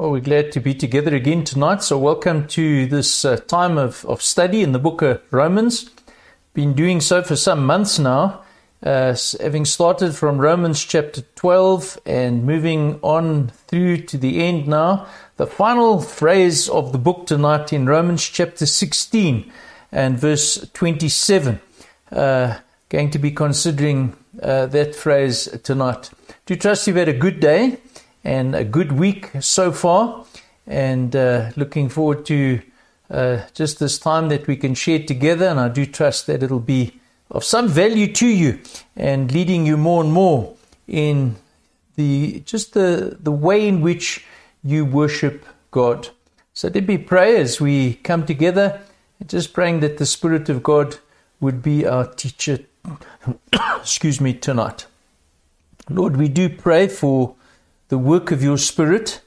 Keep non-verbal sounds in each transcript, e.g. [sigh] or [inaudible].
Well, we're glad to be together again tonight. So, welcome to this uh, time of, of study in the book of Romans. Been doing so for some months now, uh, having started from Romans chapter 12 and moving on through to the end now. The final phrase of the book tonight in Romans chapter 16 and verse 27. Uh, going to be considering uh, that phrase tonight. Do you trust you've had a good day and a good week so far, and uh, looking forward to uh, just this time that we can share together. And I do trust that it'll be of some value to you and leading you more and more in the just the the way in which you worship God. So let me pray as we come together, just praying that the Spirit of God would be our teacher. [coughs] excuse me tonight. Lord, we do pray for the work of your Spirit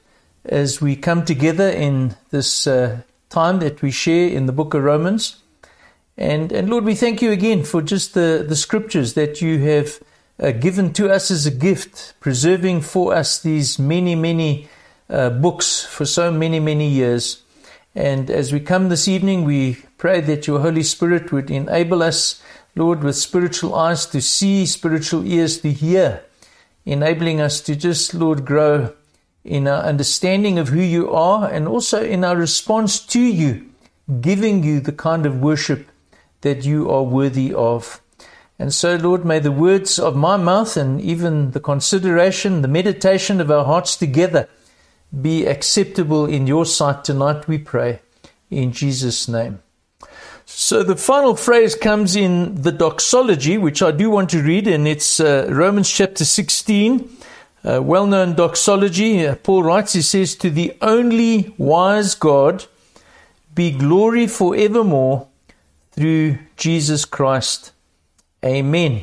as we come together in this uh, time that we share in the book of Romans. And, and Lord, we thank you again for just the, the scriptures that you have uh, given to us as a gift, preserving for us these many, many uh, books for so many, many years. And as we come this evening, we pray that your Holy Spirit would enable us, Lord, with spiritual eyes to see, spiritual ears to hear enabling us to just, Lord, grow in our understanding of who you are and also in our response to you, giving you the kind of worship that you are worthy of. And so, Lord, may the words of my mouth and even the consideration, the meditation of our hearts together be acceptable in your sight tonight, we pray. In Jesus' name. So the final phrase comes in the doxology, which I do want to read, and it's uh, Romans chapter 16, uh, well known doxology. Uh, Paul writes, he says, To the only wise God be glory forevermore through Jesus Christ. Amen.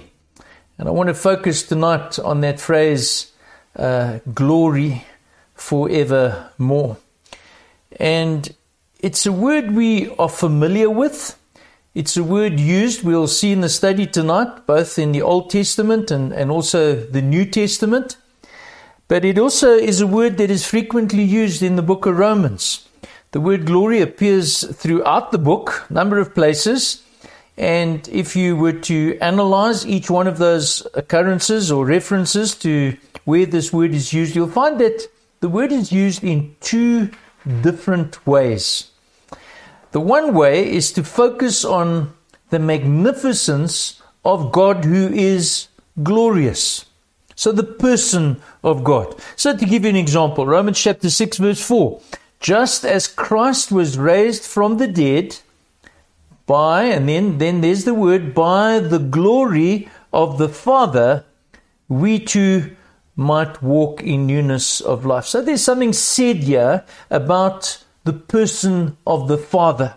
And I want to focus tonight on that phrase, uh, glory forevermore. And it's a word we are familiar with. It's a word used, we'll see in the study tonight, both in the Old Testament and, and also the New Testament. But it also is a word that is frequently used in the book of Romans. The word glory appears throughout the book, a number of places. And if you were to analyze each one of those occurrences or references to where this word is used, you'll find that the word is used in two different ways. The one way is to focus on the magnificence of God who is glorious. So, the person of God. So, to give you an example, Romans chapter 6, verse 4 just as Christ was raised from the dead by, and then, then there's the word, by the glory of the Father, we too might walk in newness of life. So there's something said here about the person of the Father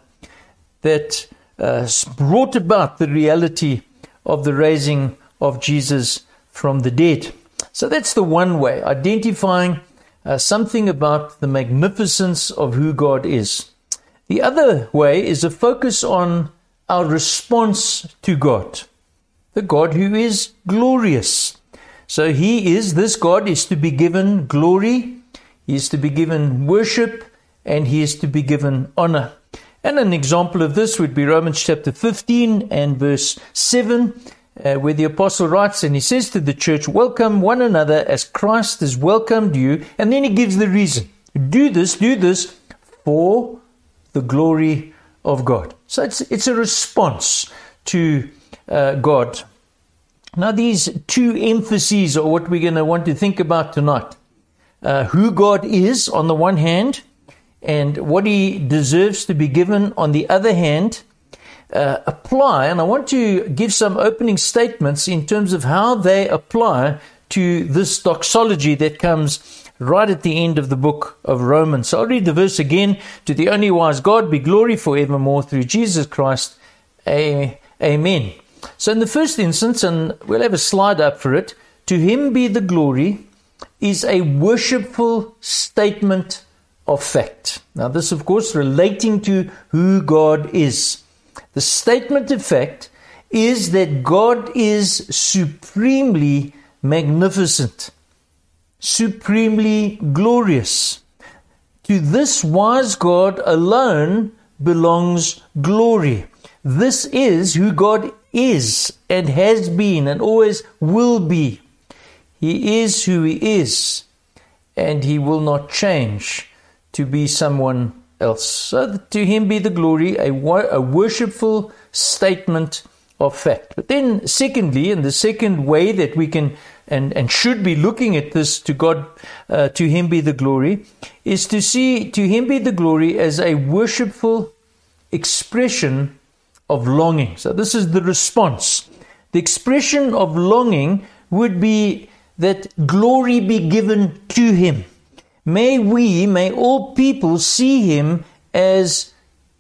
that uh, brought about the reality of the raising of Jesus from the dead. So that's the one way, identifying uh, something about the magnificence of who God is. The other way is a focus on our response to God, the God who is glorious. So he is, this God is to be given glory, he is to be given worship, and he is to be given honor. And an example of this would be Romans chapter 15 and verse 7, uh, where the apostle writes and he says to the church, Welcome one another as Christ has welcomed you. And then he gives the reason do this, do this for the glory of God. So it's, it's a response to uh, God. Now, these two emphases are what we're going to want to think about tonight. Uh, who God is on the one hand, and what he deserves to be given on the other hand, uh, apply. And I want to give some opening statements in terms of how they apply to this doxology that comes right at the end of the book of Romans. So I'll read the verse again. To the only wise God be glory forevermore through Jesus Christ. Amen. So in the first instance, and we'll have a slide up for it, to him be the glory is a worshipful statement of fact. Now, this, of course, relating to who God is. The statement of fact is that God is supremely magnificent, supremely glorious. To this wise God alone belongs glory. This is who God is and has been and always will be. He is who He is, and He will not change to be someone else. So to Him be the glory, a, a worshipful statement of fact. But then, secondly, and the second way that we can and, and should be looking at this to God, uh, to Him be the glory, is to see to Him be the glory as a worshipful expression of longing. So, this is the response. The expression of longing would be that glory be given to Him. May we, may all people see Him as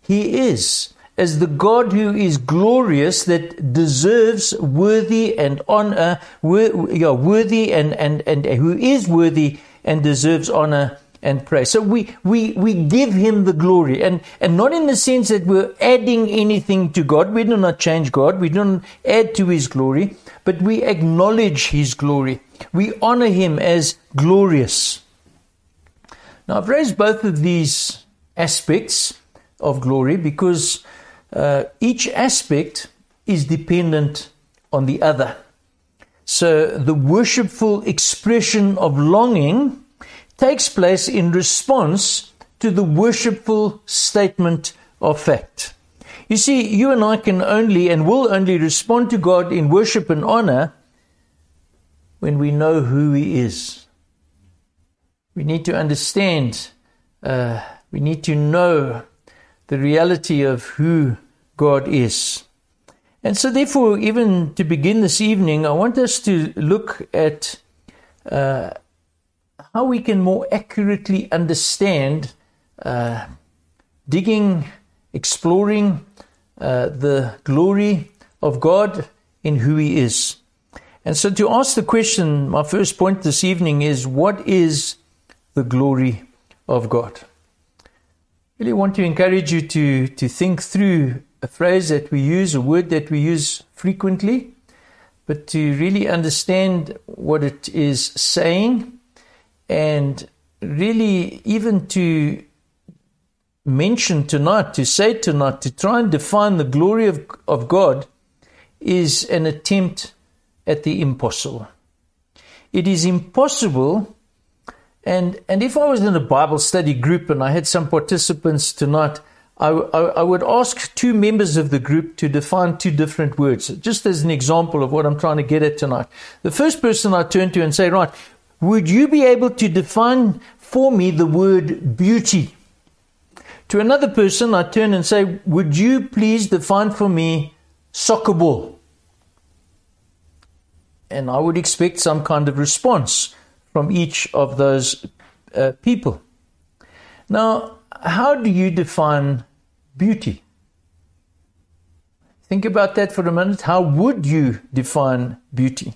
He is as the God who is glorious, that deserves worthy and honor, worthy and, and, and who is worthy and deserves honor and praise. So we, we, we give him the glory and, and not in the sense that we're adding anything to God. We do not change God. We don't add to his glory, but we acknowledge his glory. We honor him as glorious. Now I've raised both of these aspects of glory because uh, each aspect is dependent on the other. So the worshipful expression of longing takes place in response to the worshipful statement of fact. You see, you and I can only and will only respond to God in worship and honor when we know who He is. We need to understand, uh, we need to know the reality of who God is. And so, therefore, even to begin this evening, I want us to look at uh, how we can more accurately understand uh, digging, exploring uh, the glory of God in who He is. And so, to ask the question, my first point this evening is what is the glory of God? Really want to encourage you to, to think through a phrase that we use, a word that we use frequently, but to really understand what it is saying and really even to mention tonight, to say tonight, to try and define the glory of, of God is an attempt at the impossible. It is impossible. And, and if I was in a Bible study group and I had some participants tonight I, I, I, would ask two members of the group to define two different words, just as an example of what I'm trying to get at tonight. The first person I turn to and say, Right, would you be able to define for me the word beauty? To another person, I turn and say, Would you please define for me soccer ball? And I would expect some kind of response from each of those uh, people. Now, how do you define beauty? Think about that for a minute. How would you define beauty?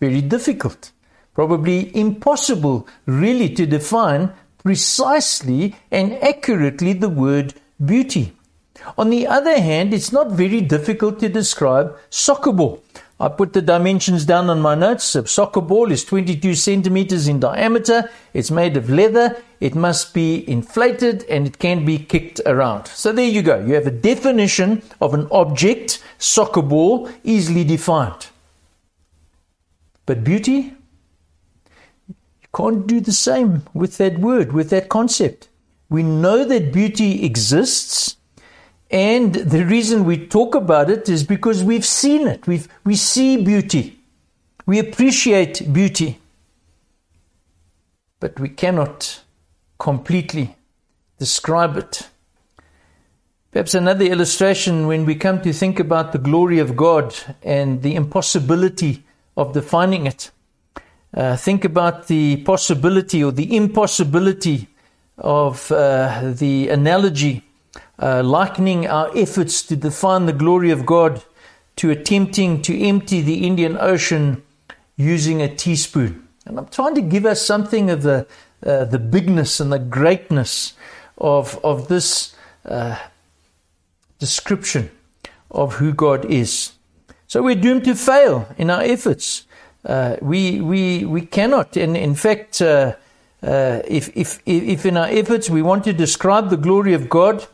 Very difficult. Probably impossible, really, to define precisely and accurately the word beauty. On the other hand, it's not very difficult to describe soccer ball. I put the dimensions down on my notes. A soccer ball is 22 centimeters in diameter. It's made of leather. It must be inflated and it can be kicked around. So there you go. You have a definition of an object, soccer ball, easily defined. But beauty? You can't do the same with that word, with that concept. We know that beauty exists and the reason we talk about it is because we've seen it. We've, we see beauty. We appreciate beauty. But we cannot completely describe it. Perhaps another illustration when we come to think about the glory of God and the impossibility of defining it. Uh, think about the possibility or the impossibility of uh, the analogy uh, likening our efforts to define the glory of God to attempting to empty the Indian Ocean using a teaspoon. And I'm trying to give us something of the, uh, the bigness and the greatness of, of this uh, description of who God is. So we're doomed to fail in our efforts. Uh, we, we, we cannot, and in fact, uh, uh, if, if, if in our efforts we want to describe the glory of God,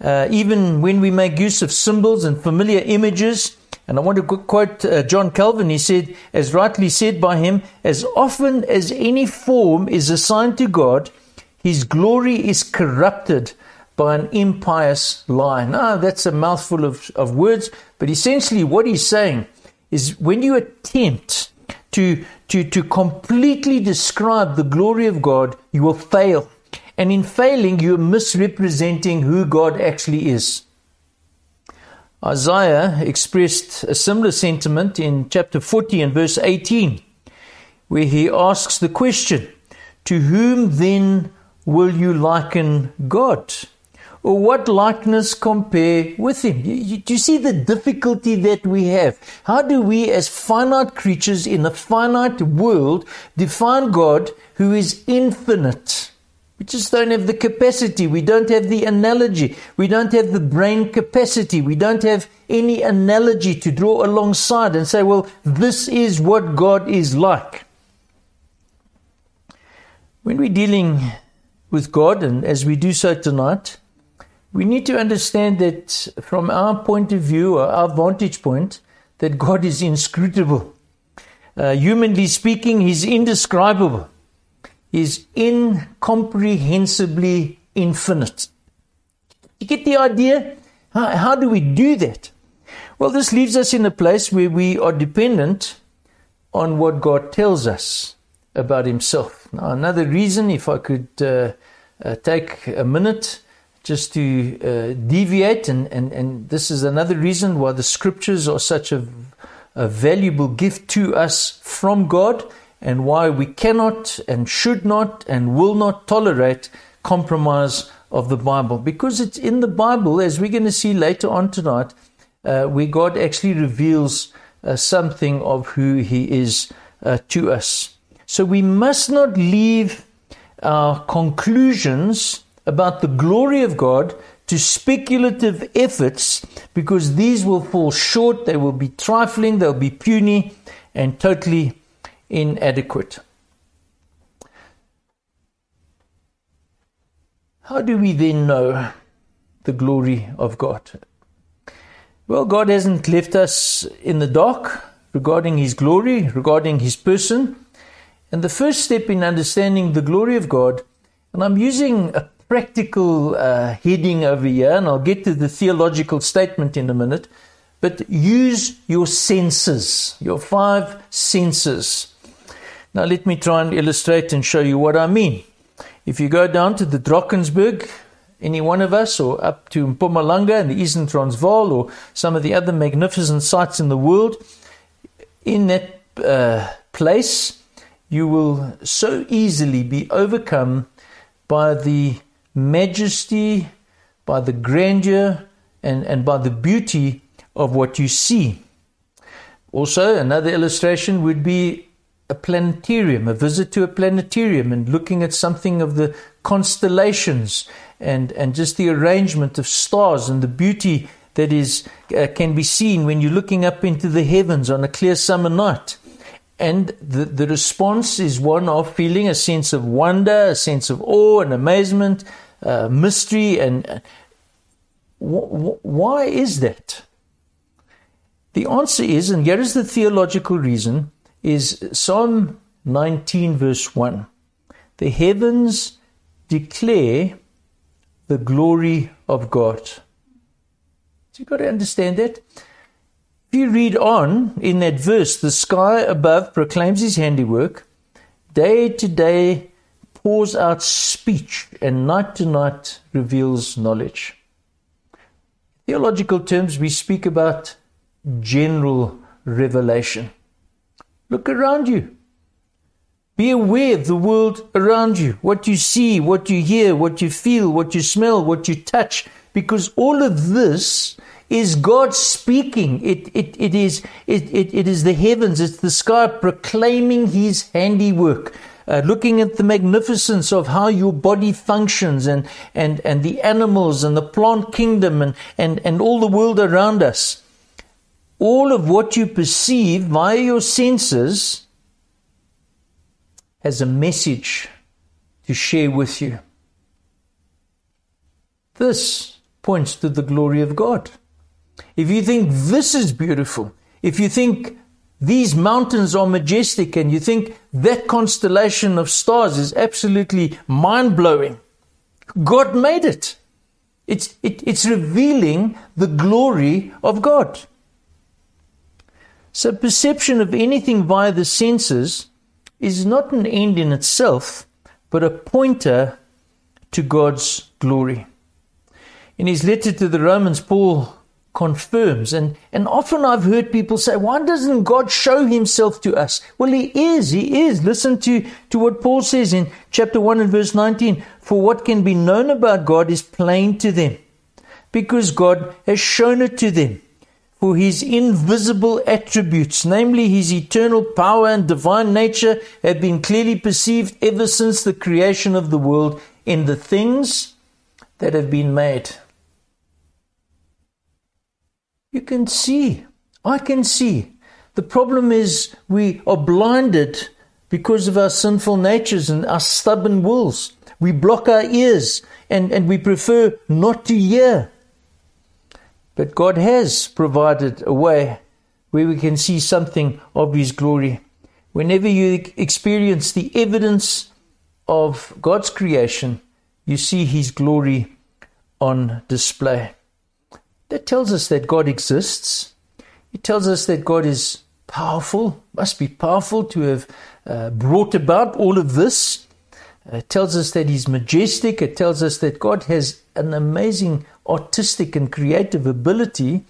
uh, even when we make use of symbols and familiar images, and I want to quote uh, John Calvin, he said, as rightly said by him, as often as any form is assigned to God, his glory is corrupted by an impious lie. Now, that's a mouthful of, of words, but essentially what he's saying is when you attempt to, to, to completely describe the glory of God, you will fail. And in failing, you're misrepresenting who God actually is. Isaiah expressed a similar sentiment in chapter 40 and verse 18, where he asks the question, To whom then will you liken God? or what likeness compare with him? You, you, do you see the difficulty that we have? How do we, as finite creatures in a finite world, define God who is infinite? We just don't have the capacity. We don't have the analogy. We don't have the brain capacity. We don't have any analogy to draw alongside and say, well, this is what God is like. When we're dealing with God, and as we do so tonight, we need to understand that from our point of view, or our vantage point, that God is inscrutable. Uh, humanly speaking, He's indescribable. He's incomprehensibly infinite. You get the idea? How, how do we do that? Well, this leaves us in a place where we are dependent on what God tells us about Himself. Now, another reason, if I could uh, uh, take a minute just to uh, deviate, and, and, and this is another reason why the scriptures are such a, a valuable gift to us from God, and why we cannot and should not and will not tolerate compromise of the Bible. Because it's in the Bible, as we're going to see later on tonight, uh, where God actually reveals uh, something of who He is uh, to us. So we must not leave our conclusions about the glory of God to speculative efforts because these will fall short, they will be trifling, they'll be puny, and totally inadequate. How do we then know the glory of God? Well, God hasn't left us in the dark regarding His glory, regarding His person. And the first step in understanding the glory of God, and I'm using a practical uh, heading over here, and I'll get to the theological statement in a minute. But use your senses, your five senses. Now, let me try and illustrate and show you what I mean. If you go down to the Drakensberg, any one of us, or up to Mpumalanga and the Eastern Transvaal, or some of the other magnificent sites in the world, in that uh, place, you will so easily be overcome by the majesty, by the grandeur, and, and by the beauty of what you see. Also, another illustration would be a planetarium, a visit to a planetarium, and looking at something of the constellations and, and just the arrangement of stars and the beauty that is uh, can be seen when you're looking up into the heavens on a clear summer night. And the, the response is one of feeling a sense of wonder, a sense of awe and amazement, uh, mystery. And uh, why is that? The answer is, and here is the theological reason, is Psalm 19, verse 1. The heavens declare the glory of God. So you've got to understand that. If you read on in that verse, the sky above proclaims his handiwork, day to day pours out speech, and night to night reveals knowledge. Theological terms, we speak about general revelation. Look around you. Be aware of the world around you, what you see, what you hear, what you feel, what you smell, what you touch, because all of this is God speaking. It, it, it, is, it, it, it is the heavens, it's the sky proclaiming His handiwork. Uh, looking at the magnificence of how your body functions and, and, and the animals and the plant kingdom and, and, and all the world around us. All of what you perceive via your senses has a message to share with you. This points to the glory of God. If you think this is beautiful, if you think these mountains are majestic and you think that constellation of stars is absolutely mind blowing, God made it. It's, it, it's revealing the glory of God. So, perception of anything via the senses is not an end in itself, but a pointer to God's glory. In his letter to the Romans, Paul confirms. And, and often I've heard people say, why doesn't God show himself to us? Well, he is, he is. Listen to, to what Paul says in chapter 1 and verse 19. For what can be known about God is plain to them, because God has shown it to them. For his invisible attributes, namely his eternal power and divine nature, have been clearly perceived ever since the creation of the world in the things that have been made. You can see. I can see. The problem is we are blinded because of our sinful natures and our stubborn wills. We block our ears and, and we prefer not to hear. But God has provided a way where we can see something of His glory. Whenever you experience the evidence of God's creation, you see His glory on display. That tells us that God exists. It tells us that God is powerful, must be powerful to have uh, brought about all of this. It tells us that He's majestic. It tells us that God has an amazing artistic and creative ability.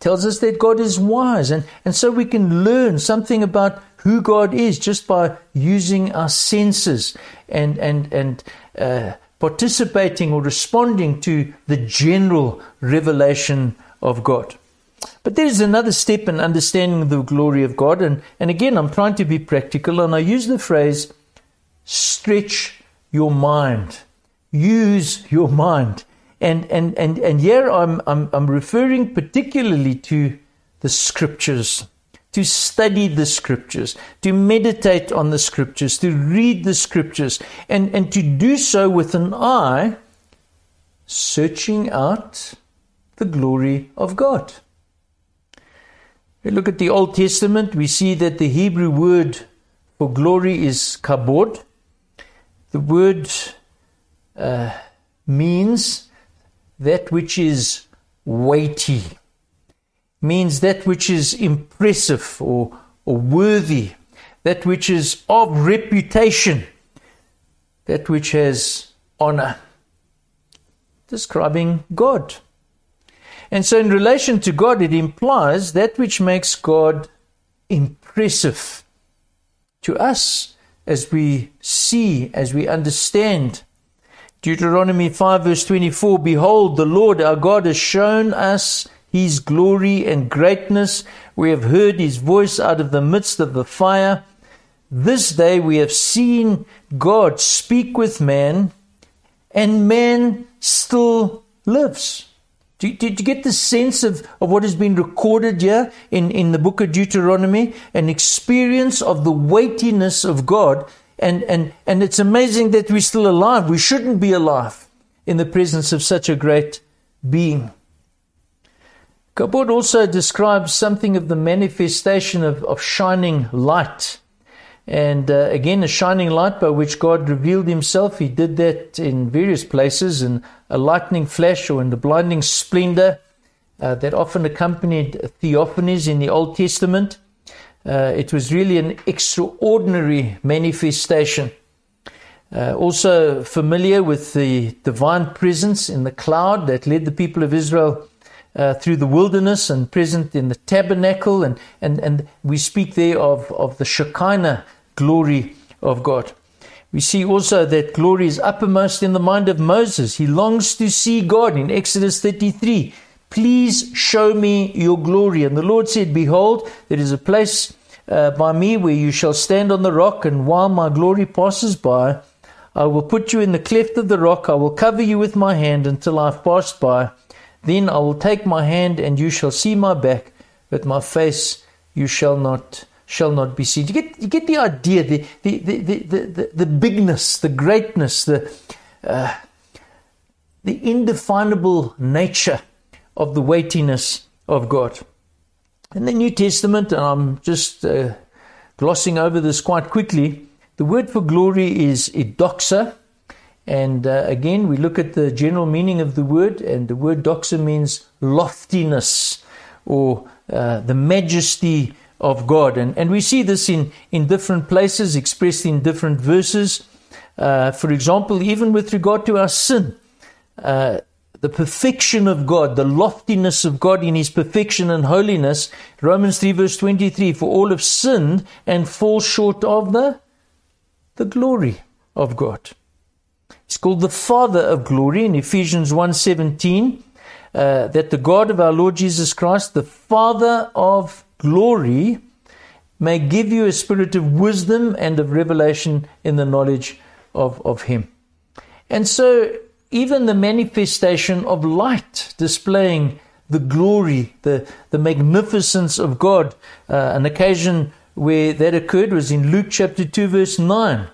Tells us that God is wise. And, and so we can learn something about who God is just by using our senses and, and, and uh, participating or responding to the general revelation of God. But there's another step in understanding the glory of God. And, and again, I'm trying to be practical, and I use the phrase stretch your mind. Use your mind. And, and, and, and here I'm, I'm, I'm referring particularly to the scriptures to study the scriptures, to meditate on the scriptures, to read the scriptures, and, and to do so with an eye searching out the glory of God. We look at the Old Testament, we see that the Hebrew word for glory is kabod. The word uh, means that which is weighty means that which is impressive or, or worthy, that which is of reputation, that which has honor. Describing God. And so, in relation to God, it implies that which makes God impressive to us as we see, as we understand. Deuteronomy 5, verse 24 Behold, the Lord our God has shown us his glory and greatness. We have heard his voice out of the midst of the fire. This day we have seen God speak with man, and man still lives. Do you, do you get the sense of, of what has been recorded here in, in the book of Deuteronomy? An experience of the weightiness of God. And, and, and it's amazing that we're still alive. We shouldn't be alive in the presence of such a great being. Kabod also describes something of the manifestation of, of shining light. And uh, again, a shining light by which God revealed himself. He did that in various places in a lightning flash or in the blinding splendor uh, that often accompanied theophanies in the Old Testament. Uh, it was really an extraordinary manifestation. Uh, also familiar with the divine presence in the cloud that led the people of Israel uh, through the wilderness and present in the tabernacle. And, and, and we speak there of, of the Shekinah glory of God. We see also that glory is uppermost in the mind of Moses. He longs to see God in Exodus 33. Please show me your glory. And the Lord said, Behold, there is a place uh, by me where you shall stand on the rock, and while my glory passes by, I will put you in the cleft of the rock. I will cover you with my hand until I've passed by. Then I will take my hand, and you shall see my back, but my face you shall not shall not be seen. You get, you get the idea, the, the, the, the, the, the bigness, the greatness, the, uh, the indefinable nature of the weightiness of God. In the New Testament, and I'm just uh, glossing over this quite quickly, the word for glory is idoxa. And uh, again, we look at the general meaning of the word, and the word doxa means loftiness or uh, the majesty of God. And, and we see this in, in different places, expressed in different verses. Uh, for example, even with regard to our sin, uh, the perfection of God, the loftiness of God in His perfection and holiness. Romans 3, verse 23 For all have sinned and fall short of the, the glory of God. He's called the Father of glory in Ephesians 1 17. Uh, that the God of our Lord Jesus Christ, the Father of glory, may give you a spirit of wisdom and of revelation in the knowledge of, of Him. And so even the manifestation of light displaying the glory, the, the magnificence of God. Uh, an occasion where that occurred was in Luke chapter 2, verse 9.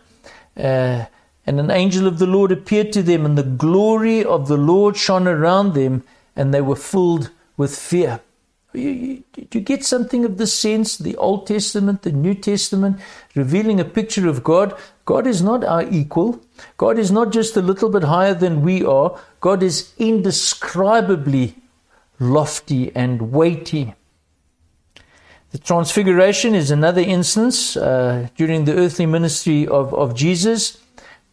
Uh, and an angel of the Lord appeared to them, and the glory of the Lord shone around them, and they were filled with fear. You, you, you get something of this sense? The Old Testament, the New Testament, revealing a picture of God. God is not our equal. God is not just a little bit higher than we are. God is indescribably lofty and weighty. The Transfiguration is another instance uh, during the earthly ministry of, of Jesus.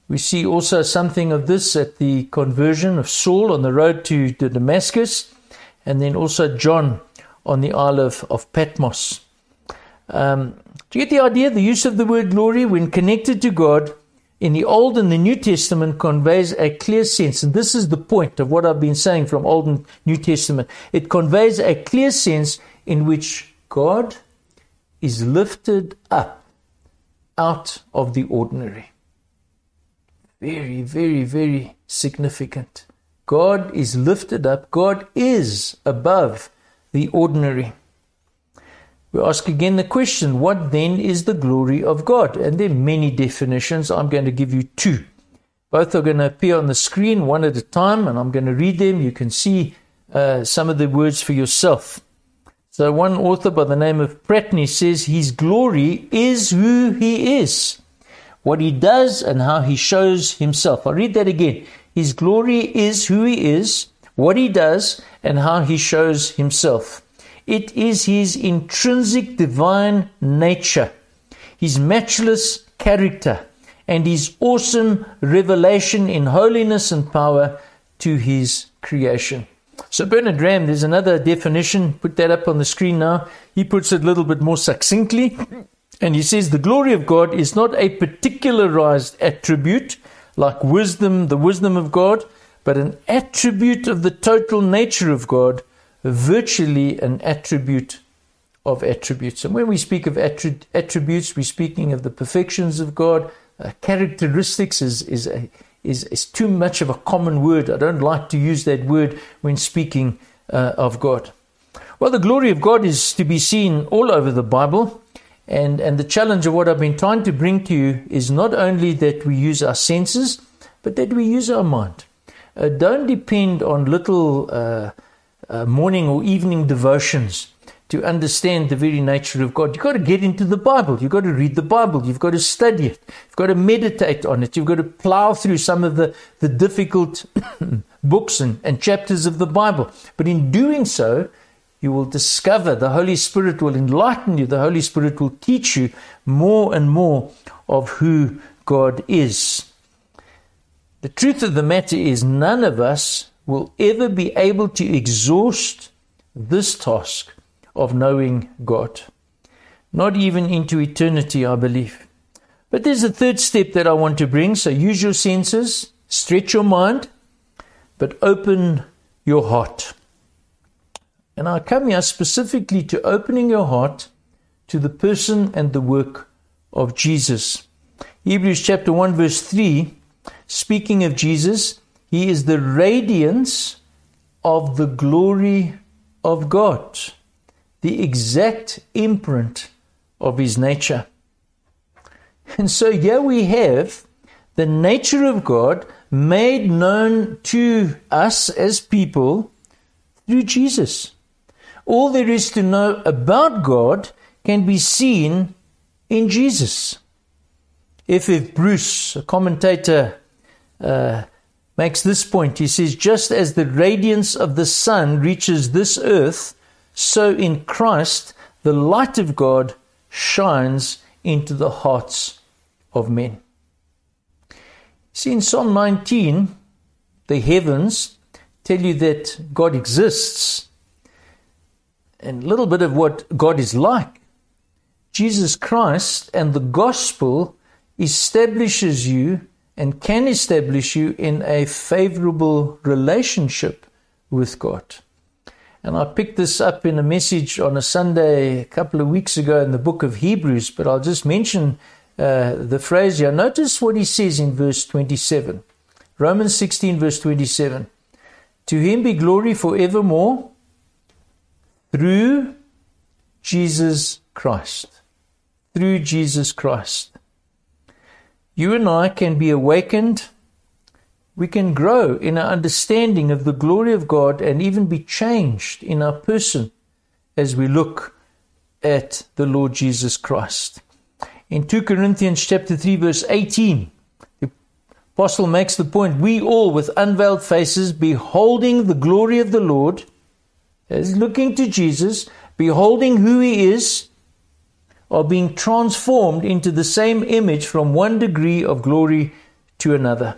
We see also something of this at the conversion of Saul on the road to, to Damascus, and then also John on the Isle of, of Patmos. Um, do you get the idea? The use of the word glory when connected to God in the Old and the New Testament conveys a clear sense, and this is the point of what I've been saying from Old and New Testament. It conveys a clear sense in which God is lifted up out of the ordinary. Very, very, very significant. God is lifted up, God is above the ordinary. We ask again the question what then is the glory of God? And there are many definitions. I'm going to give you two. Both are going to appear on the screen one at a time, and I'm going to read them. You can see uh, some of the words for yourself. So, one author by the name of Pratney says, His glory is who He is, what He does, and how He shows Himself. I'll read that again. His glory is who He is, what he does, and how he shows himself. It is his intrinsic divine nature, his matchless character, and his awesome revelation in holiness and power to his creation. So, Bernard Ramm, there's another definition, put that up on the screen now. He puts it a little bit more succinctly, and he says the glory of God is not a particularized attribute like wisdom, the wisdom of God, but an attribute of the total nature of God, virtually an attribute of attributes. And when we speak of attributes, we're speaking of the perfections of God. Uh, characteristics is, is, a, is, is too much of a common word. I don't like to use that word when speaking uh, of God. Well, the glory of God is to be seen all over the Bible. And, and the challenge of what I've been trying to bring to you is not only that we use our senses, but that we use our mind uh, don't depend on little uh, morning or evening devotions to understand the very nature of God. You've got to get into the Bible. You've got to read the Bible. You've got to study it. You've got to meditate on it. You've got to plow through some of the, the difficult [coughs] books and, and chapters of the Bible. But in doing so, you will discover the Holy Spirit will enlighten you. The Holy Spirit will teach you more and more of who God is. The truth of the matter is, none of us will ever be able to exhaust this task of knowing God. Not even into eternity, I believe. But there's a third step that I want to bring. So use your senses, stretch your mind, but open your heart. And I come here specifically to opening your heart to the person and the work of Jesus. Hebrews chapter 1, verse 3 Speaking of Jesus, he is the radiance of the glory of God, the exact imprint of his nature. And so here we have the nature of God made known to us as people through Jesus. All there is to know about God can be seen in Jesus. F. Bruce, a commentator, uh, makes this point. He says, Just as the radiance of the sun reaches this earth, so in Christ the light of God shines into the hearts of men. See, in Psalm 19, the heavens tell you that God exists, and a little bit of what God is like. Jesus Christ and the gospel establishes you and can establish you in a favorable relationship with God. And I picked this up in a message on a Sunday a couple of weeks ago in the book of Hebrews, but I'll just mention uh, the phrase here. Notice what he says in verse 27. Romans 16, verse 27. To him be glory forevermore through Jesus Christ. Through Jesus Christ you and I can be awakened. We can grow in our understanding of the glory of God and even be changed in our person as we look at the Lord Jesus Christ. In 2 Corinthians chapter 3 verse 18, the apostle makes the point, we all with unveiled faces beholding the glory of the Lord, as looking to Jesus, beholding who he is, are being transformed into the same image from one degree of glory to another.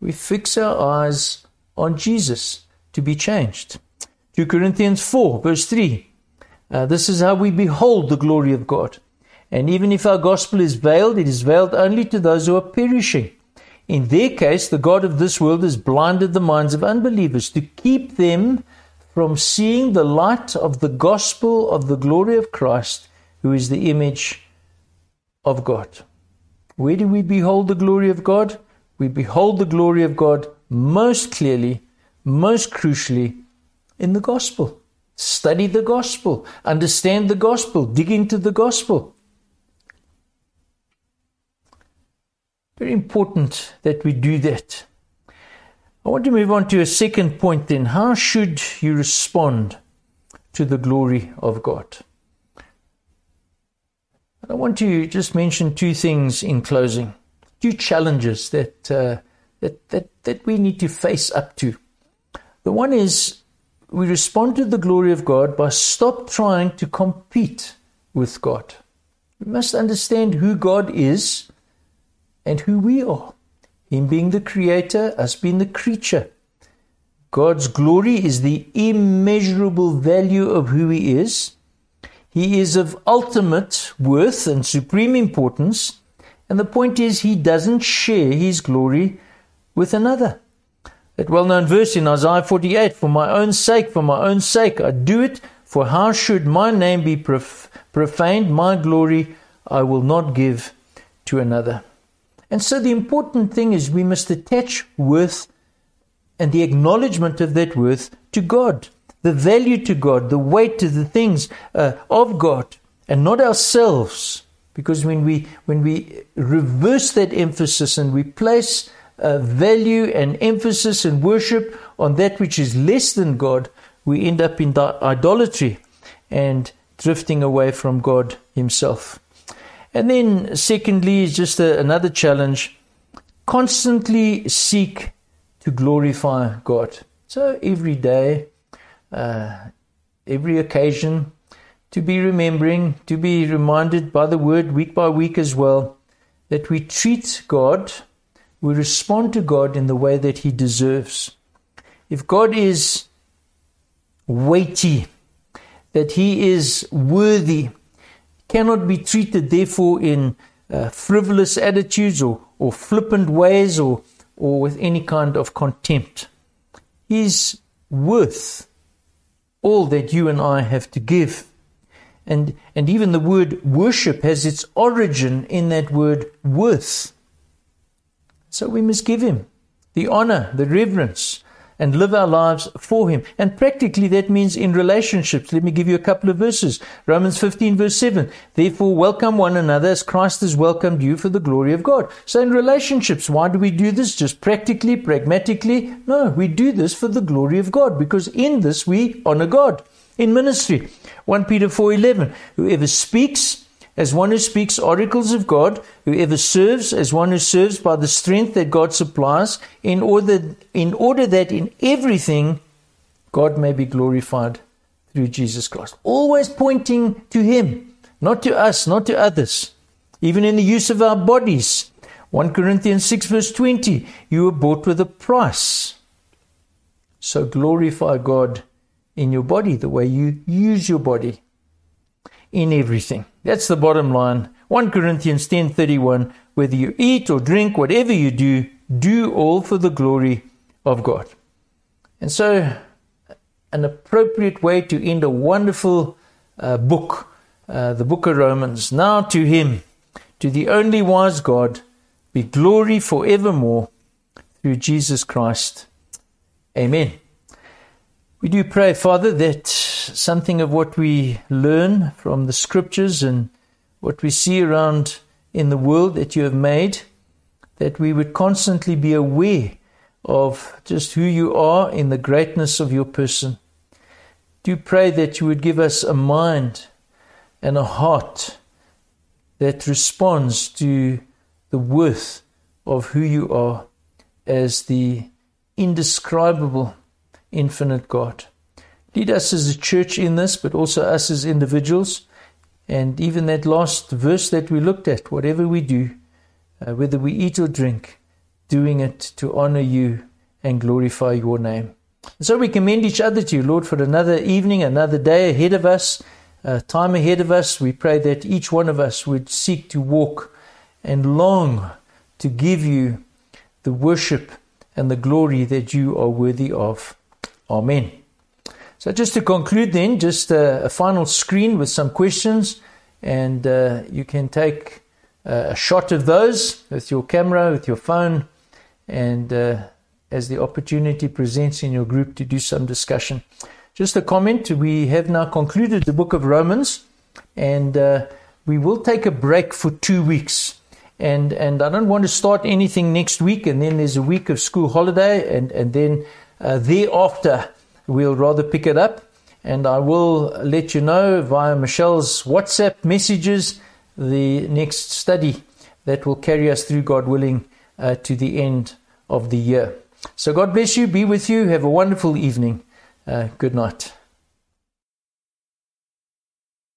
We fix our eyes on Jesus to be changed. 2 Corinthians 4, verse 3. Uh, this is how we behold the glory of God. And even if our gospel is veiled, it is veiled only to those who are perishing. In their case, the God of this world has blinded the minds of unbelievers to keep them from seeing the light of the gospel of the glory of Christ, who is the image of God. Where do we behold the glory of God? We behold the glory of God most clearly, most crucially, in the gospel. Study the gospel, understand the gospel, dig into the gospel. Very important that we do that. I want to move on to a second point then. How should you respond to the glory of God? I want to just mention two things in closing, two challenges that, uh, that, that, that we need to face up to. The one is we respond to the glory of God by stop trying to compete with God. We must understand who God is and who we are. Him being the creator, us being the creature. God's glory is the immeasurable value of who He is. He is of ultimate worth and supreme importance. And the point is, He doesn't share His glory with another. That well known verse in Isaiah 48 For my own sake, for my own sake, I do it, for how should my name be prof- profaned? My glory I will not give to another. And so the important thing is we must attach worth and the acknowledgement of that worth to God, the value to God, the weight to the things uh, of God, and not ourselves. Because when we when we reverse that emphasis and we place uh, value and emphasis and worship on that which is less than God, we end up in idolatry and drifting away from God Himself. And then, secondly, is just a, another challenge constantly seek to glorify God. So, every day, uh, every occasion, to be remembering, to be reminded by the word week by week as well, that we treat God, we respond to God in the way that He deserves. If God is weighty, that He is worthy, cannot be treated, therefore, in uh, frivolous attitudes or, or flippant ways or, or with any kind of contempt. He's worth all that you and I have to give. And, and even the word worship has its origin in that word worth. So we must give him the honor, the reverence, and live our lives for Him. And practically that means in relationships. Let me give you a couple of verses. Romans 15 verse 7. Therefore welcome one another as Christ has welcomed you for the glory of God. So in relationships, why do we do this? Just practically, pragmatically? No, we do this for the glory of God because in this we honor God. In ministry, 1 Peter 4:11, whoever speaks as one who speaks oracles of God, whoever serves as one who serves by the strength that God supplies, in order, in order that in everything God may be glorified through Jesus Christ. Always pointing to Him, not to us, not to others. Even in the use of our bodies. 1 Corinthians 6, verse 20, you were bought with a price. So glorify God in your body, the way you use your body in everything. That's the bottom line. 1 Corinthians 10:31 whether you eat or drink whatever you do do all for the glory of God. And so an appropriate way to end a wonderful uh, book uh, the book of Romans now to him to the only wise God be glory forevermore through Jesus Christ. Amen. We do pray, Father, that something of what we learn from the scriptures and what we see around in the world that you have made, that we would constantly be aware of just who you are in the greatness of your person. Do pray that you would give us a mind and a heart that responds to the worth of who you are as the indescribable infinite God. Lead us as a church in this, but also us as individuals. And even that last verse that we looked at, whatever we do, uh, whether we eat or drink, doing it to honor you and glorify your name. And so we commend each other to you, Lord, for another evening, another day ahead of us, uh, time ahead of us. We pray that each one of us would seek to walk and long to give you the worship and the glory that you are worthy of. Amen. So, just to conclude, then, just a, a final screen with some questions, and uh, you can take a shot of those with your camera, with your phone, and uh, as the opportunity presents in your group to do some discussion. Just a comment we have now concluded the book of Romans, and uh, we will take a break for two weeks. And, and I don't want to start anything next week, and then there's a week of school holiday, and, and then uh, thereafter we'll rather pick it up. And I will let you know via Michelle's WhatsApp messages the next study that will carry us through, God willing, uh, to the end of the year. So God bless you, be with you, have a wonderful evening. Uh, good night.